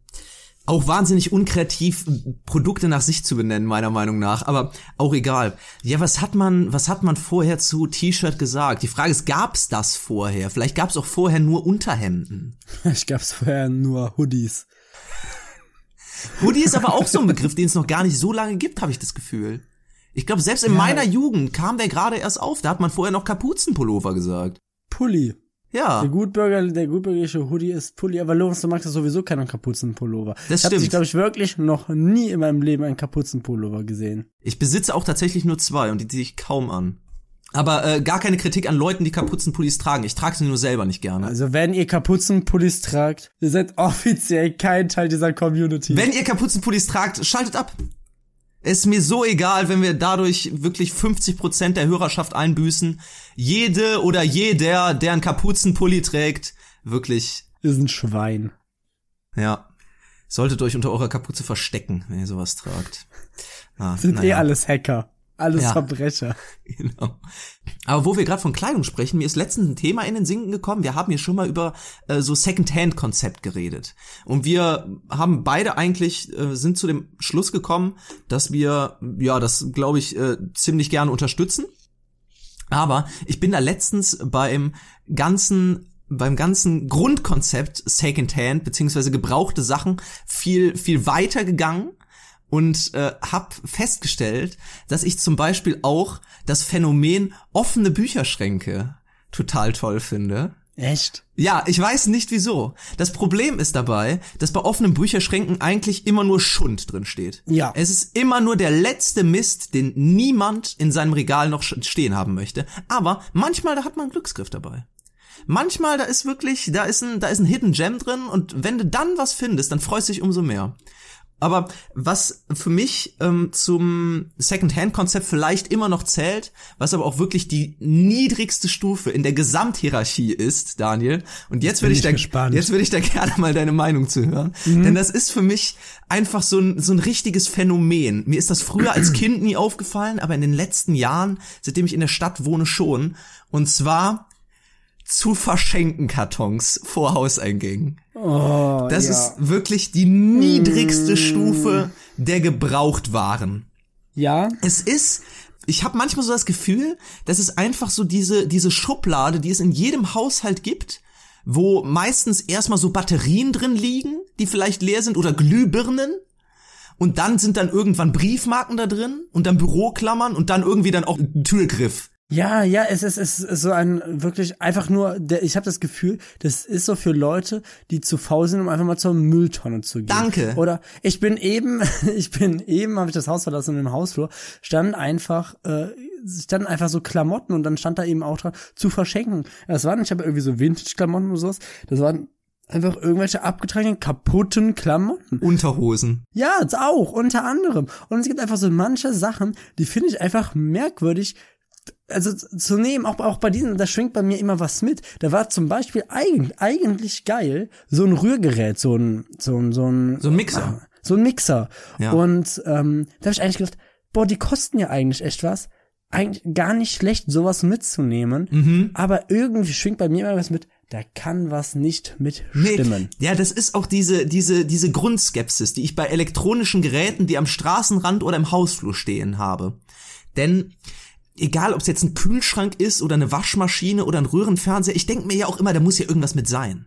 auch wahnsinnig unkreativ, Produkte nach sich zu benennen, meiner Meinung nach. Aber auch egal. Ja, was hat man, was hat man vorher zu T-Shirt gesagt? Die Frage ist, gab's das vorher? Vielleicht gab's auch vorher nur Unterhemden. [LAUGHS] Ich gab's vorher nur Hoodies. Hoodie ist aber auch so ein Begriff, den es noch gar nicht so lange gibt, habe ich das Gefühl. Ich glaube, selbst in meiner Jugend kam der gerade erst auf. Da hat man vorher noch Kapuzenpullover gesagt. Pulli. Ja. Der Gutbürger, der gutbürgerliche Hoodie ist Pulli, aber Lorenz, du magst das sowieso keinen Kapuzenpullover. Das ich habe stimmt. glaube ich, wirklich noch nie in meinem Leben einen Kapuzenpullover gesehen. Ich besitze auch tatsächlich nur zwei und die ziehe ich kaum an. Aber äh, gar keine Kritik an Leuten, die Kapuzenpullis tragen. Ich trage sie nur selber nicht gerne. Also wenn ihr Kapuzenpullis tragt, ihr seid [LAUGHS] offiziell kein Teil dieser Community. Wenn ihr Kapuzenpullis tragt, schaltet ab. Es ist mir so egal, wenn wir dadurch wirklich 50% der Hörerschaft einbüßen. Jede oder jeder, der einen Kapuzenpulli trägt, wirklich, seid ein Schwein. ja, solltet euch unter eurer Kapuze verstecken, wenn ihr sowas tragt. Ah, Sind eh naja. alles Hacker. Alles Ja. Verbrecher. [LAUGHS] Genau. Aber wo wir gerade von Kleidung sprechen, mir ist letztens ein Thema in den Sinken gekommen. Wir haben hier schon mal über äh, so Second-Hand-Konzept geredet. Und wir haben beide eigentlich, äh, sind zu dem Schluss gekommen, dass wir, ja, das glaube ich, äh, ziemlich gerne unterstützen. Aber ich bin da letztens beim ganzen beim ganzen Grundkonzept Secondhand beziehungsweise gebrauchte Sachen viel viel weiter gegangen und äh, habe festgestellt, dass ich zum Beispiel auch das Phänomen offene Bücherschränke total toll finde. Echt? Ja, ich weiß nicht wieso. Das Problem ist dabei, dass bei offenen Bücherschränken eigentlich immer nur Schund drin steht. Ja. Es ist immer nur der letzte Mist, den niemand in seinem Regal noch stehen haben möchte. Aber manchmal, da hat man einen Glücksgriff dabei. Manchmal, da ist wirklich, da ist ein, da ist ein Hidden Gem drin und wenn du dann was findest, dann freust du dich umso mehr. Aber was für mich ähm, zum Second-Hand-Konzept vielleicht immer noch zählt, was aber auch wirklich die niedrigste Stufe in der Gesamthierarchie ist, Daniel. Und jetzt würde ich, ich da, jetzt würde ich da [LAUGHS] gerne mal deine Meinung zu hören, denn das ist für mich einfach so ein so ein richtiges Phänomen. Mir ist das früher als Kind nie aufgefallen, aber in den letzten Jahren, seitdem ich in der Stadt wohne, schon. Und zwar zu verschenken Kartons vor Hauseingängen. Oh, Das ja. ist wirklich die niedrigste Stufe der Gebrauchtwaren. ja. Es ist, ich habe manchmal so das Gefühl, dass es einfach so diese, diese Schublade, die es in jedem Haushalt gibt, wo meistens erstmal so Batterien drin liegen, die vielleicht leer sind, oder Glühbirnen. Und dann sind dann irgendwann Briefmarken da drin und dann Büroklammern und dann irgendwie dann auch ein Türgriff. Ja, ja, es ist, es ist so ein wirklich einfach nur, der, ich habe das Gefühl, das ist so für Leute, die zu faul sind, um einfach mal zur Mülltonne zu gehen. Danke. Oder ich bin eben, [LAUGHS] ich bin eben, habe ich das Haus verlassen und im Hausflur stand einfach, äh, standen einfach so Klamotten und dann stand da eben auch dran, zu verschenken. Das waren, ich habe irgendwie so Vintage-Klamotten oder sowas, das waren einfach irgendwelche abgetragenen, kaputten Klamotten. Unterhosen. Ja, das auch, unter anderem. Und es gibt einfach so manche Sachen, die finde ich einfach merkwürdig, also zu nehmen, auch, auch bei diesen, da schwingt bei mir immer was mit. Da war zum Beispiel eigentlich, eigentlich geil, so ein Rührgerät, so ein, so ein, so ein, So ein Mixer. so ein Mixer. Ja. Und ähm, da habe ich eigentlich gedacht, boah, die kosten ja eigentlich echt was. Eigentlich gar nicht schlecht, sowas mitzunehmen. Mhm. Aber irgendwie schwingt bei mir immer was mit, da kann was nicht mitstimmen. Nee, ja, das ist auch diese, diese, diese Grundskepsis, die ich bei elektronischen Geräten, die am Straßenrand oder im Hausflur stehen habe. Denn egal, ob es jetzt ein Kühlschrank ist oder eine Waschmaschine oder ein Röhrenfernseher, ich denke mir ja auch immer, da muss ja irgendwas mit sein.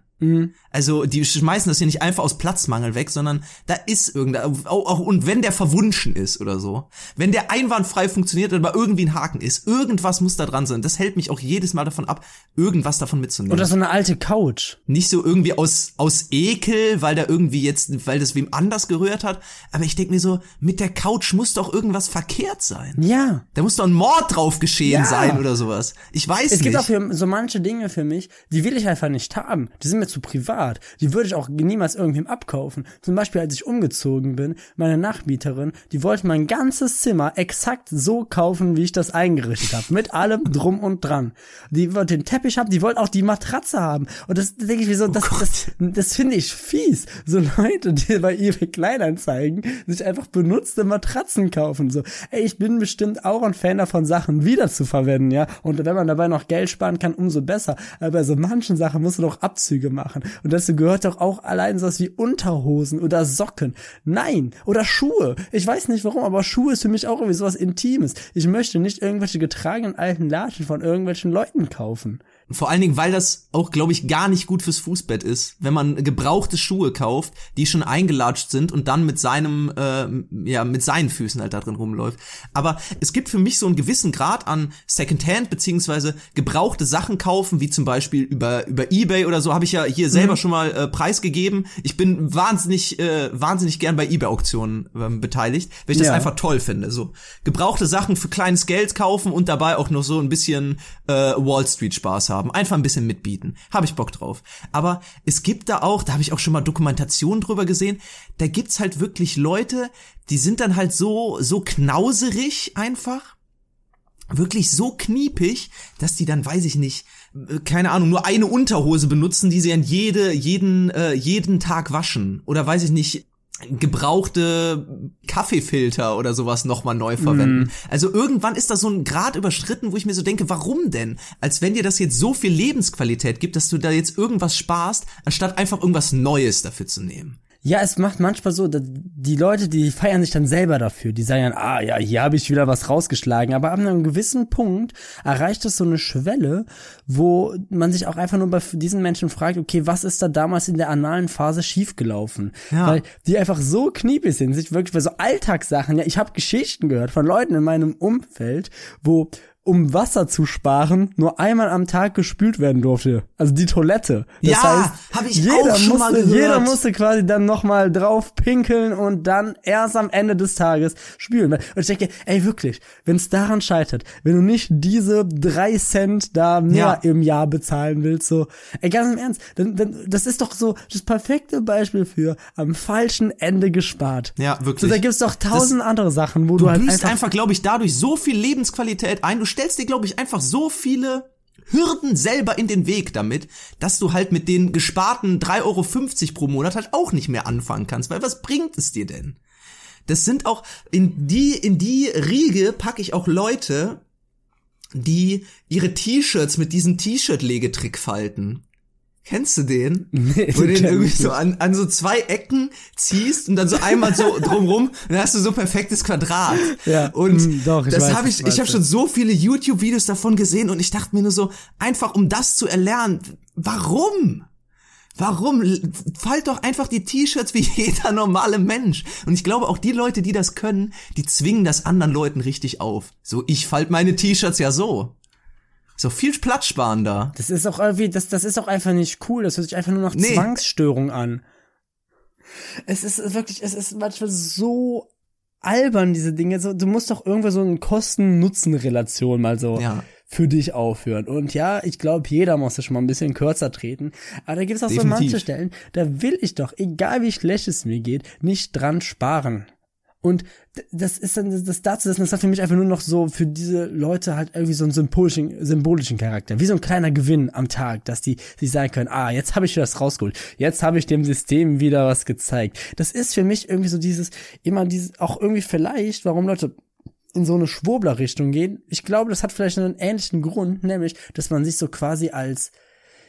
Also die schmeißen das ja nicht einfach aus Platzmangel weg, sondern da ist irgendein, auch, auch, und wenn der verwunschen ist oder so, wenn der einwandfrei funktioniert, aber irgendwie ein Haken ist, irgendwas muss da dran sein. Das hält mich auch jedes Mal davon ab, irgendwas davon mitzunehmen Oder so eine alte Couch. nicht so irgendwie aus aus Ekel, weil da irgendwie jetzt, weil das wem anders gerührt hat. Aber ich denk mir so, mit der Couch muss doch irgendwas verkehrt sein. Ja. Da muss doch ein Mord drauf geschehen Ja. sein oder sowas. Ich weiß Es nicht. gibt auch für so manche Dinge für mich, die will ich einfach nicht haben. Die sind mir zu privat. Die würde ich auch niemals irgendwem abkaufen. Zum Beispiel, als ich umgezogen bin, meine Nachmieterin, die wollte mein ganzes Zimmer exakt so kaufen, wie ich das eingerichtet habe. Mit allem drum und dran. Die wollte den Teppich haben, die wollte auch die Matratze haben. Und das denke ich mir so, das, das, das finde ich fies. So Leute, die bei eBay Kleinanzeigen sich einfach benutzte Matratzen kaufen. So, ey, ich bin bestimmt auch ein Fan davon, Sachen wieder zu verwenden, ja. Und wenn man dabei noch Geld sparen kann, umso besser. Aber bei so manchen Sachen musst du doch Abzüge machen. Und dazu gehört doch auch allein sowas wie Unterhosen oder Socken. Nein. Oder Schuhe. Ich weiß nicht warum, aber Schuhe ist für mich auch irgendwie sowas Intimes. Ich möchte nicht irgendwelche getragenen alten Latschen von irgendwelchen Leuten kaufen. Vor allen Dingen, weil das auch, glaube ich, gar nicht gut fürs Fußbett ist, wenn man gebrauchte Schuhe kauft, die schon eingelatscht sind und dann mit seinem, äh, ja, mit seinen Füßen halt da drin rumläuft. Aber es gibt für mich so einen gewissen Grad an Secondhand beziehungsweise gebrauchte Sachen kaufen, wie zum Beispiel über über eBay oder so, habe ich ja hier selber schon mal äh, preisgegeben. Ich bin wahnsinnig, äh, wahnsinnig gern bei eBay-Auktionen ähm, beteiligt, weil ich das Ja. einfach toll finde. So gebrauchte Sachen für kleines Geld kaufen und dabei auch noch so ein bisschen äh, Wall Street Spaß haben, einfach ein bisschen mitbieten. Habe ich Bock drauf. Aber es gibt da auch, da habe ich auch schon mal Dokumentationen drüber gesehen, da gibt's halt wirklich Leute, die sind dann halt so so knauserig einfach wirklich so kniepig, dass die dann, weiß ich nicht, äh, keine Ahnung, nur eine Unterhose benutzen, die sie an jede, jeden, äh, jeden Tag waschen. Oder weiß ich nicht, gebrauchte Kaffeefilter oder sowas nochmal neu verwenden. Also irgendwann ist da so ein Grad überschritten, wo ich mir so denke, warum denn? Als wenn dir das jetzt so viel Lebensqualität gibt, dass du da jetzt irgendwas sparst, anstatt einfach irgendwas Neues dafür zu nehmen. Ja, es macht manchmal so, die Leute, die feiern sich dann selber dafür. Die sagen dann, ah ja, hier habe ich wieder was rausgeschlagen. Aber ab einem gewissen Punkt erreicht es so eine Schwelle, wo man sich auch einfach nur bei diesen Menschen fragt, okay, was ist da damals in der analen Phase schiefgelaufen? Ja. Weil die einfach so kniepig sind, sich wirklich bei so Alltagssachen, ja, ich habe Geschichten gehört von Leuten in meinem Umfeld, wo um Wasser zu sparen, nur einmal am Tag gespült werden durfte. Also die Toilette. Das Ja, heißt, hab ich jeder auch schon musste, mal gehört. Jeder musste quasi dann nochmal drauf pinkeln und dann erst am Ende des Tages spülen. Und ich denke, ey, wirklich, wenn es daran scheitert, wenn du nicht diese drei Cent da mehr Ja. im Jahr bezahlen willst, so, ey, ganz im Ernst, dann, dann, das ist doch so das perfekte Beispiel für am falschen Ende gespart. Ja, wirklich. So, da gibt's doch tausend andere Sachen, wo du, Du halt einfach, einfach, glaube ich, dadurch so viel Lebensqualität ein. Du stellst dir, glaube ich, einfach so viele Hürden selber in den Weg damit, dass du halt mit den gesparten 3,50 Euro pro Monat halt auch nicht mehr anfangen kannst. Weil was bringt es dir denn? Das sind auch, in die, in die Riege packe ich auch Leute, die ihre T-Shirts mit diesem T-Shirt-Legetrick falten. Kennst du den? [LAUGHS] Nee, Wo du den irgendwie so an, an so zwei Ecken ziehst und dann so einmal so [LAUGHS] drumrum, dann hast du so perfektes Quadrat. Ja, Und mm, doch, ich das habe ich ich, habe schon so viele YouTube-Videos davon gesehen und ich dachte mir nur so, einfach um das zu erlernen, warum? Warum? Fallt doch einfach die T-Shirts wie [LAUGHS] jeder normale Mensch. Und ich glaube auch die Leute, die das können, die zwingen das anderen Leuten richtig auf. So, ich falt meine T-Shirts ja so. So viel Platz sparen da. Das ist auch irgendwie, das, das ist auch einfach nicht cool. Das hört sich einfach nur nach Nee. Zwangsstörung an. Es ist wirklich, es ist manchmal so albern, diese Dinge. So, du musst doch irgendwo so eine Kosten-Nutzen-Relation mal so Ja. für dich aufhören. Und ja, ich glaube, jeder muss das schon mal ein bisschen kürzer treten. Aber da gibt es auch so Definitiv. manche Stellen, da will ich doch, egal wie schlecht es mir geht, nicht dran sparen. Und das ist dann das dazu, das hat für mich einfach nur noch so für diese Leute halt irgendwie so einen symbolischen, symbolischen Charakter, wie so ein kleiner Gewinn am Tag, dass die sich sagen können, ah, jetzt habe ich das rausgeholt, jetzt habe ich dem System wieder was gezeigt. Das ist für mich irgendwie so dieses, immer dieses, auch irgendwie vielleicht, warum Leute in so eine Schwurbler-Richtung gehen. Ich glaube, das hat vielleicht einen ähnlichen Grund, nämlich, dass man sich so quasi als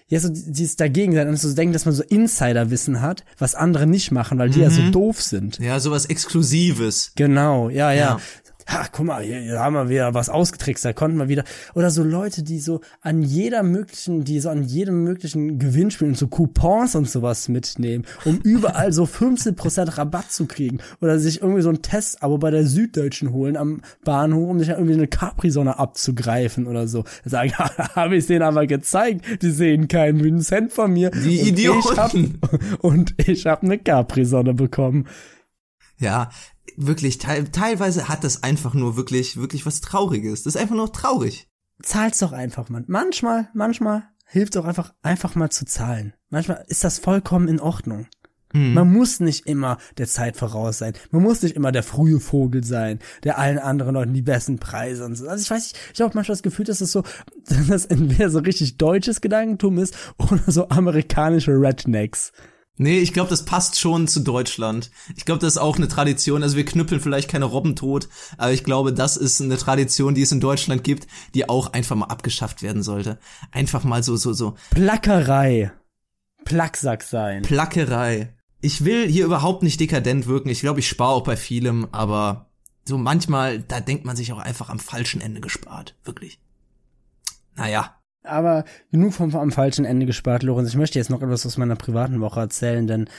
ja, so dieses dagegen sein und so denken, dass man so Insiderwissen hat, was andere nicht machen, weil die ja so doof sind. Ja, sowas Exklusives. Genau, ja, ja. Ja. Ha, guck mal, hier, hier haben wir wieder was ausgetrickst, da konnten wir wieder. Oder so Leute, die so an jeder möglichen, die so an jedem möglichen Gewinnspiel und so Coupons und sowas mitnehmen, um [LAUGHS] überall so 15% Rabatt zu kriegen. Oder sich irgendwie so ein Testabo bei der Süddeutschen holen am Bahnhof, um sich dann irgendwie eine Capri-Sonne abzugreifen oder so. Sagen, habe ich [LAUGHS] denen aber gezeigt, die sehen keinen Cent von mir. Die und Ich hab, Idioten. [LAUGHS] und ich habe eine Capri-Sonne bekommen. Ja, wirklich, teil, teilweise hat das einfach nur wirklich, wirklich was Trauriges. Das ist einfach nur traurig. zahl's doch einfach, Mann. Manchmal, manchmal hilft doch einfach, einfach mal zu zahlen. Manchmal ist das vollkommen in Ordnung. Man muss nicht immer der Zeit voraus sein. Man muss nicht immer der frühe Vogel sein, der allen anderen Leuten die besten Preise und so. Also ich weiß nicht, ich habe manchmal das Gefühl, dass es so, [LAUGHS] dass das entweder so richtig deutsches Gedankentum ist oder so amerikanische Rednecks. Nee, ich glaube, das passt schon zu Deutschland. Ich glaube, das ist auch eine Tradition. Also wir knüppeln vielleicht keine Robben tot, aber ich glaube, das ist eine Tradition, die es in Deutschland gibt, die auch einfach mal abgeschafft werden sollte. Einfach mal so, so, so Plackerei. Placksack sein. Plackerei. Ich will hier überhaupt nicht dekadent wirken. Ich glaube, ich spare auch bei vielem, aber so manchmal, da denkt man sich auch einfach am falschen Ende gespart. Wirklich. Naja. Aber genug vom am falschen Ende gespart, Lorenz. Ich möchte jetzt noch etwas aus meiner privaten Woche erzählen, denn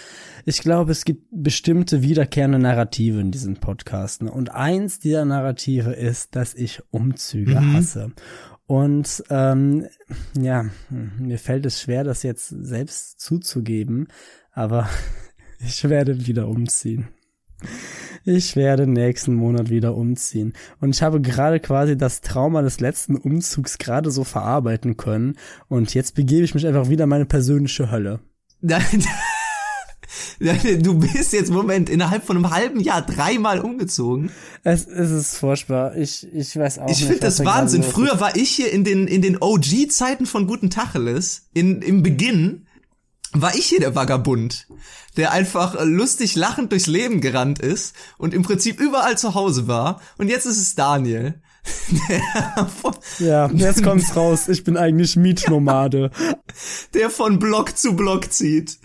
ich glaube, es gibt bestimmte wiederkehrende Narrative in diesem Podcast. Ne? Und eins dieser Narrative ist, dass ich Umzüge hasse. Und ähm, ja, mir fällt es schwer, das jetzt selbst zuzugeben, aber [LAUGHS] ich werde wieder umziehen. Ich werde nächsten Monat wieder umziehen. Und ich habe gerade quasi das Trauma des letzten Umzugs gerade so verarbeiten können. Und jetzt begebe ich mich einfach wieder in meine persönliche Hölle. [LAUGHS] Du bist jetzt, Moment, innerhalb von einem halben Jahr dreimal umgezogen. Es, es ist furchtbar. Ich, ich weiß auch Ich nicht. finde was das da Wahnsinn. Früher war ich hier in den, in den OG-Zeiten von Guten Tacheles, in, im Beginn, war ich hier der Vagabund, der einfach äh, lustig lachend durchs Leben gerannt ist und im Prinzip überall zu Hause war. Und jetzt ist es Daniel. Ja, jetzt kommt's raus. Ich bin eigentlich Mietnomade. [LAUGHS] der von Block zu Block zieht.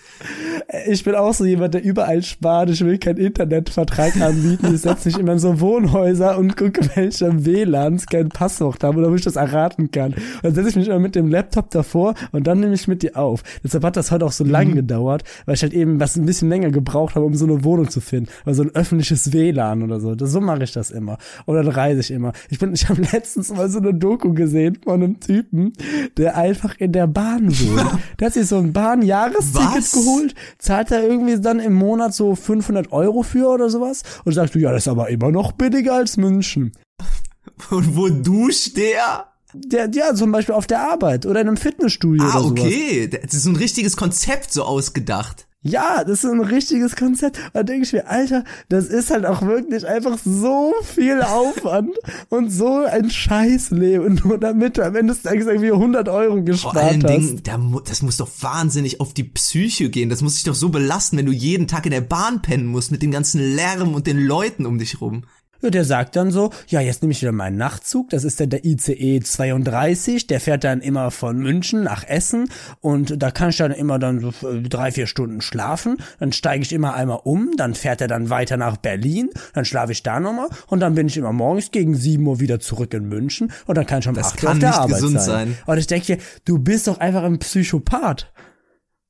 Ich bin auch so jemand, der überall spart. Ich will keinen Internetvertrag anbieten. Ich setze mich immer in so Wohnhäuser und gucke, welche WLANs kein Passwort haben oder wo ich das erraten kann. Und dann setze ich mich immer mit dem Laptop davor und dann nehme ich mit dir auf. Deshalb hat das heute auch so lange gedauert, weil ich halt eben was ein bisschen länger gebraucht habe, um so eine Wohnung zu finden. Also ein öffentliches WLAN oder so. Das, so mache ich das immer. Oder dann reise ich immer. Ich bin, ich habe letztens mal so eine Doku gesehen von einem Typen, der einfach in der Bahn wohnt. [LAUGHS] Der hat sich so ein Bahn-Jahresticket geholt, zahlt er irgendwie dann im Monat so 500 Euro für oder sowas und sagst du, ja, das ist aber immer noch billiger als München. [LAUGHS] Und wo duscht der? Der, ja, zum Beispiel auf der Arbeit oder in einem Fitnessstudio Ah, oder sowas. okay. Das ist so ein richtiges Konzept so ausgedacht. Ja, das ist ein richtiges Konzept. Da denke ich mir, Alter, das ist halt auch wirklich einfach so viel Aufwand [LAUGHS] und so ein Scheißleben, [LAUGHS] nur damit du am Ende des Tages irgendwie 100 Euro Vor gespart allen hast. Dingen, das muss doch wahnsinnig auf die Psyche gehen. Das muss dich doch so belasten, wenn du jeden Tag in der Bahn pennen musst mit dem ganzen Lärm und den Leuten um dich rum. Ja, der sagt dann so, ja, jetzt nehme ich wieder meinen Nachtzug, das ist dann der ICE 32, der fährt dann immer von München nach Essen und da kann ich dann immer dann so äh, drei, vier Stunden schlafen, dann steige ich immer einmal um, dann fährt er dann weiter nach Berlin, dann schlafe ich da nochmal und dann bin ich immer morgens gegen 7 Uhr wieder zurück in München und dann kann ich um Das 8 Uhr auf der nicht Arbeit gesund sein. sein. Und ich denke, du bist doch einfach ein Psychopath.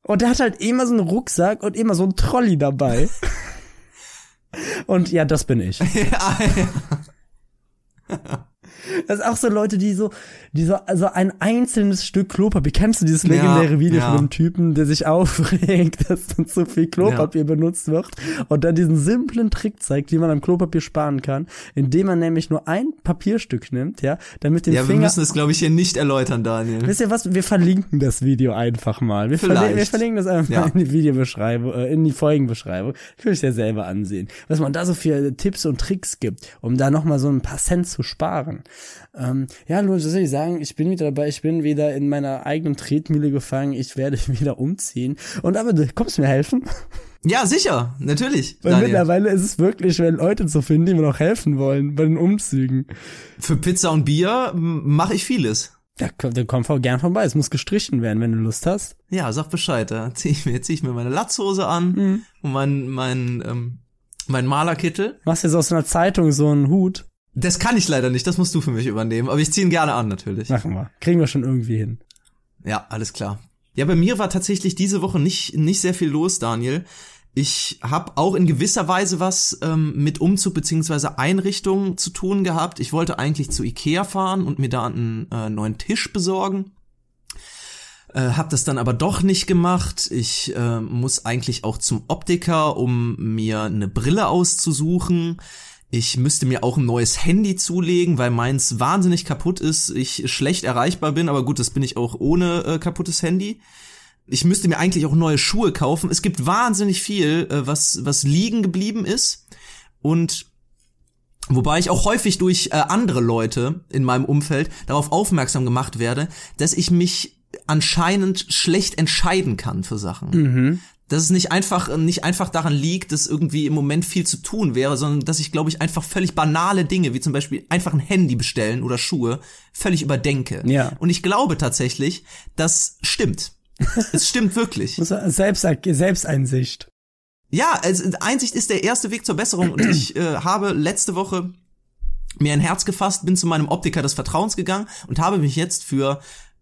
Und der hat halt immer so einen Rucksack und immer so einen Trolley dabei. [LAUGHS] Und ja, das bin ich. [LAUGHS] [LAUGHS] Das ist auch so Leute, die so, die so, also ein einzelnes Stück Klopapier. Kennst du dieses legendäre Ja, Video ja. von einem Typen, der sich aufregt, [LAUGHS] dass dann zu viel Klopapier benutzt wird und dann diesen simplen Trick zeigt, wie man am Klopapier sparen kann, indem man nämlich nur ein Papierstück nimmt, ja, damit den Ja, wir Finger. müssen es, glaube ich, hier nicht erläutern, Daniel. Wisst ihr was? Wir verlinken das Video einfach mal. Wir, verli wir verlinken das einfach Ja. mal in die Videobeschreibung, äh, in die Folgenbeschreibung. Könnt ihr ja selber ansehen. Was man da so für Tipps und Tricks gibt, um da nochmal so ein paar Cent zu sparen. Ähm, ja, Louis, was soll ich sagen? Ich bin wieder dabei, ich bin wieder in meiner eigenen Tretmühle gefangen, ich werde [LAUGHS] wieder umziehen. Und aber du kommst mir helfen? Ja, sicher, natürlich. Weil Daniel. mittlerweile ist es wirklich schwer, Leute zu finden, die mir noch helfen wollen bei den Umzügen. Für Pizza und Bier mache ich vieles. Ja, komm, dann komm gern vorbei. Es muss gestrichen werden, wenn du Lust hast. Ja, sag Bescheid. Da [LAUGHS] zieh ich mir, zieh ich mir meine Latzhose an Mhm. und mein, mein, ähm, mein Malerkittel. Machst jetzt aus einer Zeitung so einen Hut. Das kann ich leider nicht, das musst du für mich übernehmen. Aber ich ziehe ihn gerne an, natürlich. Machen wir. Kriegen wir schon irgendwie hin. Ja, alles klar. Ja, bei mir war tatsächlich diese Woche nicht, nicht sehr viel los, Daniel. Ich habe auch in gewisser Weise was ähm, mit Umzug beziehungsweise Einrichtung zu tun gehabt. Ich wollte eigentlich zu Ikea fahren und mir da einen äh, neuen Tisch besorgen. Äh, hab das dann aber doch nicht gemacht. Ich äh, muss eigentlich auch zum Optiker, um mir eine Brille auszusuchen. Ich müsste mir auch ein neues Handy zulegen, weil meins wahnsinnig kaputt ist. Ich schlecht erreichbar bin, aber gut, das bin ich auch ohne äh, kaputtes Handy. Ich müsste mir eigentlich auch neue Schuhe kaufen. Es gibt wahnsinnig viel, äh, was, was liegen geblieben ist. Und Wobei ich auch häufig durch äh, andere Leute in meinem Umfeld darauf aufmerksam gemacht werde, dass ich mich anscheinend schlecht entscheiden kann für Sachen. Dass es nicht einfach, nicht einfach daran liegt, dass irgendwie im Moment viel zu tun wäre, sondern dass ich, glaube ich, einfach völlig banale Dinge, wie zum Beispiel einfach ein Handy bestellen oder Schuhe, völlig überdenke. Ja. Und ich glaube tatsächlich, das stimmt. [LAUGHS] es stimmt wirklich. Selbst, Selbsteinsicht. Ja, also Einsicht ist der erste Weg zur Besserung und ich äh, habe letzte Woche mir ein Herz gefasst, bin zu meinem Optiker des Vertrauens gegangen und habe mich jetzt für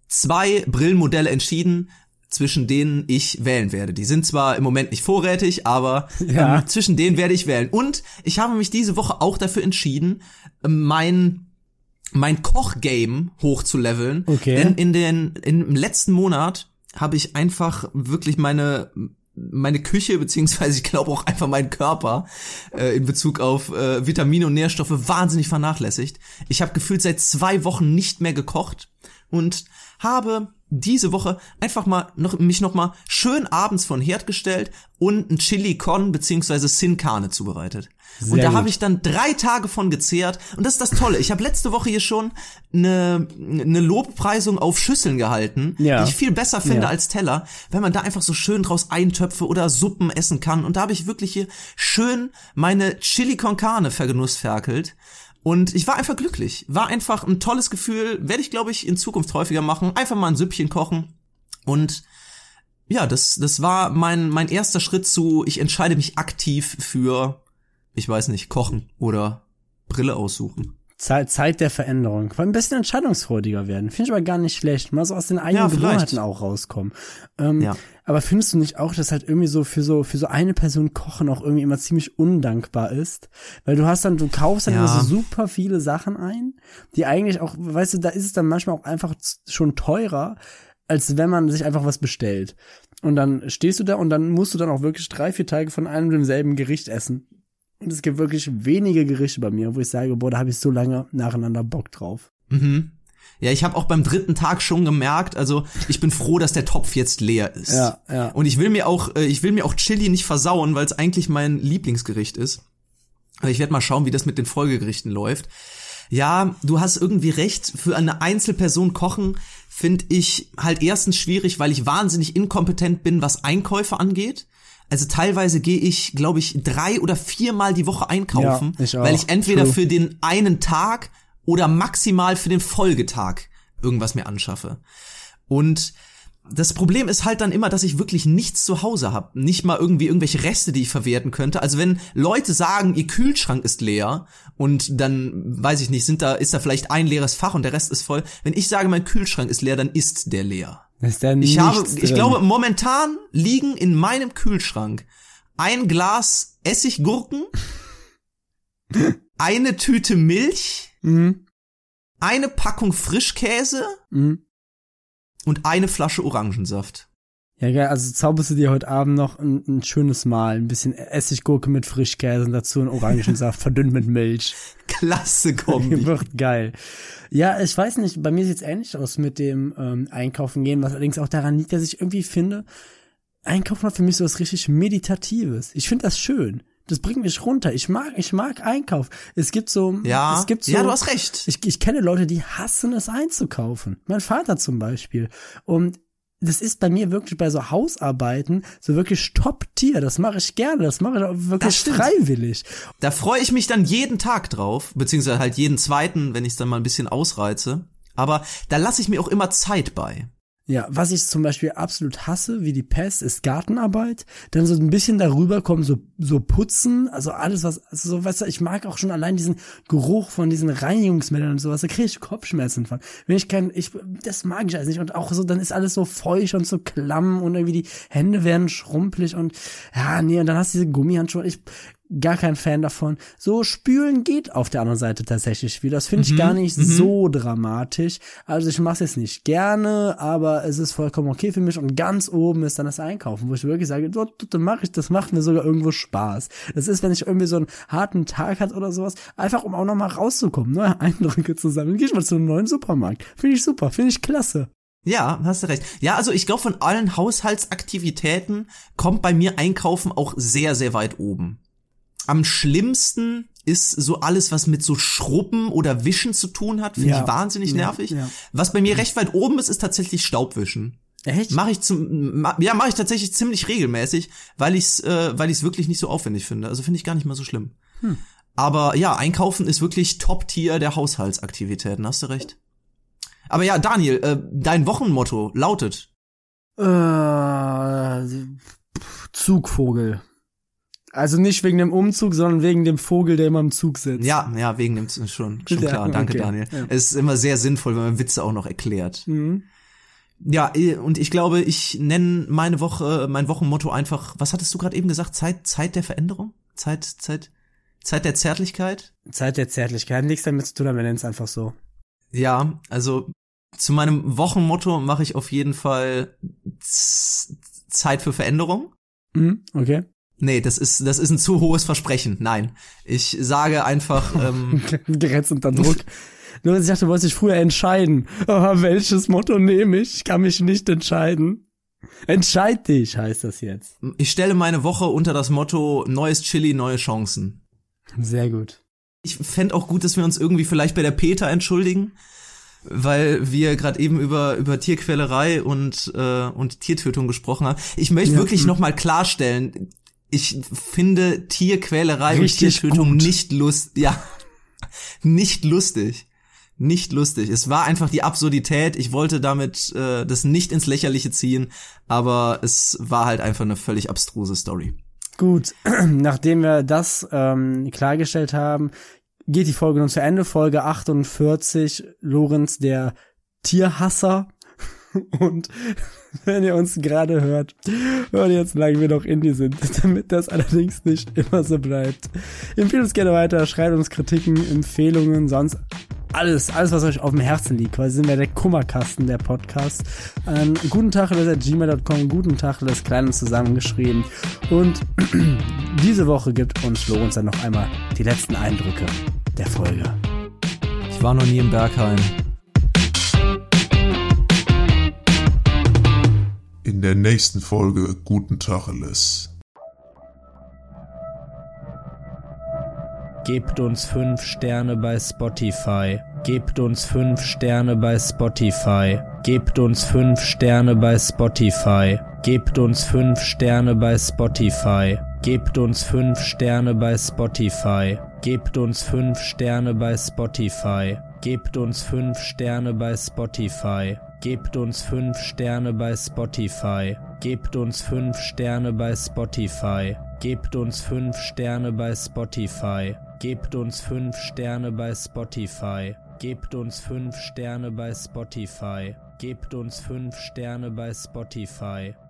zwei Brillenmodelle entschieden, zwischen denen ich wählen werde. Die sind zwar im Moment nicht vorrätig, aber Ja. ähm, zwischen denen werde ich wählen. Und ich habe mich diese Woche auch dafür entschieden, ähm, mein mein Kochgame hochzuleveln. Okay. Denn in den im letzten Monat habe ich einfach wirklich meine meine Küche beziehungsweise ich glaube auch einfach meinen Körper äh, in Bezug auf äh, Vitamine und Nährstoffe wahnsinnig vernachlässigt. Ich habe gefühlt seit zwei Wochen nicht mehr gekocht und habe diese Woche einfach mal noch, mich noch mal schön abends von Herd gestellt und ein Chili con beziehungsweise Sin Carne zubereitet. und Sehr da gut. habe ich dann drei Tage von gezehrt und das ist das Tolle. Ich habe letzte Woche hier schon eine, eine Lobpreisung auf Schüsseln gehalten, Ja. die ich viel besser finde Ja. als Teller, weil man da einfach so schön draus Eintöpfe oder Suppen essen kann. Und da habe ich wirklich hier schön meine Chili con Carne vergenussferkelt. Und ich war einfach glücklich. War einfach ein tolles Gefühl. Werde ich, glaube ich, in Zukunft häufiger machen. Einfach mal ein Süppchen kochen. Und ja, das, das war mein, mein erster Schritt zu, ich entscheide mich aktiv für, ich weiß nicht, kochen oder Brille aussuchen. Zeit, Zeit der Veränderung. Vor allem ein bisschen entscheidungsfreudiger werden. Finde ich aber gar nicht schlecht. Mal so aus den eigenen Ja. Gewohnheiten auch rauskommen. Ähm, Ja. Aber findest du nicht auch, dass halt irgendwie so für so für so eine Person Kochen auch irgendwie immer ziemlich undankbar ist? Weil du hast dann, du kaufst dann Ja. immer so super viele Sachen ein, die eigentlich auch, weißt du, da ist es dann manchmal auch einfach schon teurer, als wenn man sich einfach was bestellt. Und dann stehst du da und dann musst du dann auch wirklich drei, vier Tage von einem und demselben Gericht essen. Und es gibt wirklich wenige Gerichte bei mir, wo ich sage, boah, da habe ich so lange nacheinander Bock drauf. Mhm. Ja, ich habe auch beim dritten Tag schon gemerkt, also ich bin froh, dass der Topf jetzt leer ist. Ja, ja. Und ich will mir auch, äh, ich will mir auch Chili nicht versauen, weil es eigentlich mein Lieblingsgericht ist. Aber ich werde mal schauen, wie das mit den Folgegerichten läuft. Ja, du hast irgendwie recht. Für eine Einzelperson kochen finde ich halt erstens schwierig, weil ich wahnsinnig inkompetent bin, was Einkäufe angeht. Also teilweise gehe ich, glaube ich, drei oder viermal die Woche einkaufen, Ja, ich weil ich entweder True. für den einen Tag oder maximal für den Folgetag irgendwas mir anschaffe. Und das Problem ist halt dann immer, dass ich wirklich nichts zu Hause habe. Nicht mal irgendwie irgendwelche Reste, die ich verwerten könnte. Also wenn Leute sagen, ihr Kühlschrank ist leer und dann, weiß ich nicht, sind da, ist da vielleicht ein leeres Fach und der Rest ist voll. Wenn ich sage, mein Kühlschrank ist leer, dann ist der leer. Ist da Ich habe, ich drin. glaube, momentan liegen in meinem Kühlschrank ein Glas Essiggurken, eine Tüte Milch, Mhm. eine Packung Frischkäse Mhm. und eine Flasche Orangensaft. Ja, geil, also zauberst du dir heute Abend noch ein, ein schönes Mahl, ein bisschen Essiggurke mit Frischkäse und dazu einen Orangensaft [LAUGHS] verdünnt mit Milch. Klasse Kombi. [LAUGHS] Wird geil. Ja, ich weiß nicht, bei mir sieht's ähnlich aus mit dem ähm, Einkaufen gehen, was allerdings auch daran liegt, dass ich irgendwie finde, Einkaufen hat für mich so was richtig Meditatives. Ich finde das schön. Das bringt mich runter. Ich mag, ich mag Einkauf. Es gibt so, Ja, es gibt so, ja, du hast recht. Ich, ich kenne Leute, die hassen es einzukaufen. Mein Vater zum Beispiel. Und das ist bei mir wirklich bei so Hausarbeiten so wirklich Top-Tier. Das mache ich gerne. Das mache ich auch wirklich freiwillig. Da freue ich mich dann jeden Tag drauf, beziehungsweise halt jeden zweiten, wenn ich es dann mal ein bisschen ausreize. Aber da lasse ich mir auch immer Zeit bei. Ja, was ich zum Beispiel absolut hasse, wie die Pest, ist Gartenarbeit. Dann so ein bisschen darüber kommen, so, so putzen, also alles was, also so, weißt du, ich mag auch schon allein diesen Geruch von diesen Reinigungsmitteln und sowas, da kriege ich Kopfschmerzen von. Wenn ich kein, ich, das mag ich alles nicht. Und auch so, dann ist alles so feucht und so klamm und irgendwie die Hände werden schrumpelig und, ja, nee, und dann hast du diese Gummihandschuhe. Ich, gar kein Fan davon. So spülen geht auf der anderen Seite tatsächlich wieder. Das finde ich gar nicht so dramatisch. Also ich mache es jetzt nicht gerne, aber es ist vollkommen okay für mich. Und ganz oben ist dann das Einkaufen, wo ich wirklich sage, dort, dort mache ich, das macht mir sogar irgendwo Spaß. Das ist, wenn ich irgendwie so einen harten Tag hat oder sowas, einfach um auch noch mal rauszukommen, neue [LAUGHS] Eindrücke zu sammeln. Geh ich mal zu einem neuen Supermarkt. Finde ich super, finde ich klasse. Ja, hast du recht. Ja, also ich glaube, von allen Haushaltsaktivitäten kommt bei mir Einkaufen auch sehr, sehr weit oben. Am schlimmsten ist so alles, was mit so Schrubben oder Wischen zu tun hat, finde Ja. ich wahnsinnig Ja, nervig. ja. Was bei mir recht weit oben ist, ist tatsächlich Staubwischen. Echt? Mache ich zum ma, ja, mache ich tatsächlich ziemlich regelmäßig, weil ich's äh, weil ich's wirklich nicht so aufwendig finde. Also finde ich gar nicht mal so schlimm. Hm. Aber ja, einkaufen ist wirklich Top-Tier der Haushaltsaktivitäten, hast du recht. Aber ja, Daniel, äh, dein Wochenmotto lautet Äh, Zugvogel. Also nicht wegen dem Umzug, sondern wegen dem Vogel, der immer im Zug sitzt. Ja, ja, wegen dem schon, schon Ja, klar. Danke, okay. Daniel. Ja. Es ist immer sehr sinnvoll, wenn man Witze auch noch erklärt. Mhm. Ja, und ich glaube, ich nenne meine Woche, mein Wochenmotto einfach, was hattest du gerade eben gesagt? Zeit, Zeit der Veränderung? Zeit, Zeit, Zeit der Zärtlichkeit? Zeit der Zärtlichkeit. Nichts damit zu tun, aber wir nennen es einfach so. Ja, also zu meinem Wochenmotto mache ich auf jeden Fall Z Zeit für Veränderung. Mhm, okay. Nee, das ist, das ist ein zu hohes Versprechen. Nein. Ich sage einfach, [LAUGHS] ähm, Gerätst unter Druck. Nur, dass ich dachte, du wolltest dich früher entscheiden. Aber welches Motto nehme ich? Ich kann mich nicht entscheiden. Entscheid dich, heißt das jetzt. ich stelle meine Woche unter das Motto neues Chili, neue Chancen. Sehr gut. Ich fänd auch gut, dass wir uns irgendwie vielleicht bei der Peter entschuldigen, weil wir gerade eben über über Tierquälerei und äh, und Tiertötung gesprochen haben. Ich möchte Ja, wirklich hm. noch mal klarstellen, ich finde Tierquälerei Richtig und Tiertötung gut. nicht lust, ja, [LAUGHS] nicht lustig. Nicht lustig. Es war einfach die Absurdität. Ich wollte damit äh, das nicht ins Lächerliche ziehen, aber es war halt einfach eine völlig abstruse Story. Gut, [CLEARS THROAT] nachdem wir das ähm, klargestellt haben, geht die Folge nun zu Ende. Folge 48, Lorenz der Tierhasser. [LAUGHS] Und wenn ihr uns gerade hört, hört jetzt, wie lange wir noch Indie sind, [LAUGHS] damit das allerdings nicht immer so bleibt. Empfehlt uns gerne weiter, schreibt uns Kritiken, Empfehlungen, sonst alles, alles, was euch auf dem Herzen liegt. Quasi sind wir der Kummerkasten der Podcast. Ähm, guten Tag, das ist gmail.com, guten Tag, das kleine zusammengeschrieben. Und [CLEARS THROAT] diese Woche gibt uns Lorenz dann noch einmal die letzten Eindrücke der Folge. Ich war noch nie im Berghain. In der nächsten Folge Guten Tacheles. Gebt uns fünf Sterne bei Spotify. Gebt uns fünf Sterne bei Spotify. Gebt uns fünf Sterne bei Spotify. Gebt uns fünf Sterne bei Spotify. Gebt uns fünf Sterne bei Spotify. Gebt uns fünf Sterne bei Spotify. Gebt uns fünf Sterne bei Spotify. Gebt uns fünf Sterne bei Spotify. Gebt uns fünf Sterne bei Spotify. Gebt uns fünf Sterne bei Spotify. Gebt uns fünf Sterne bei Spotify. Gebt uns fünf Sterne bei Spotify. Gebt uns fünf Sterne bei Spotify.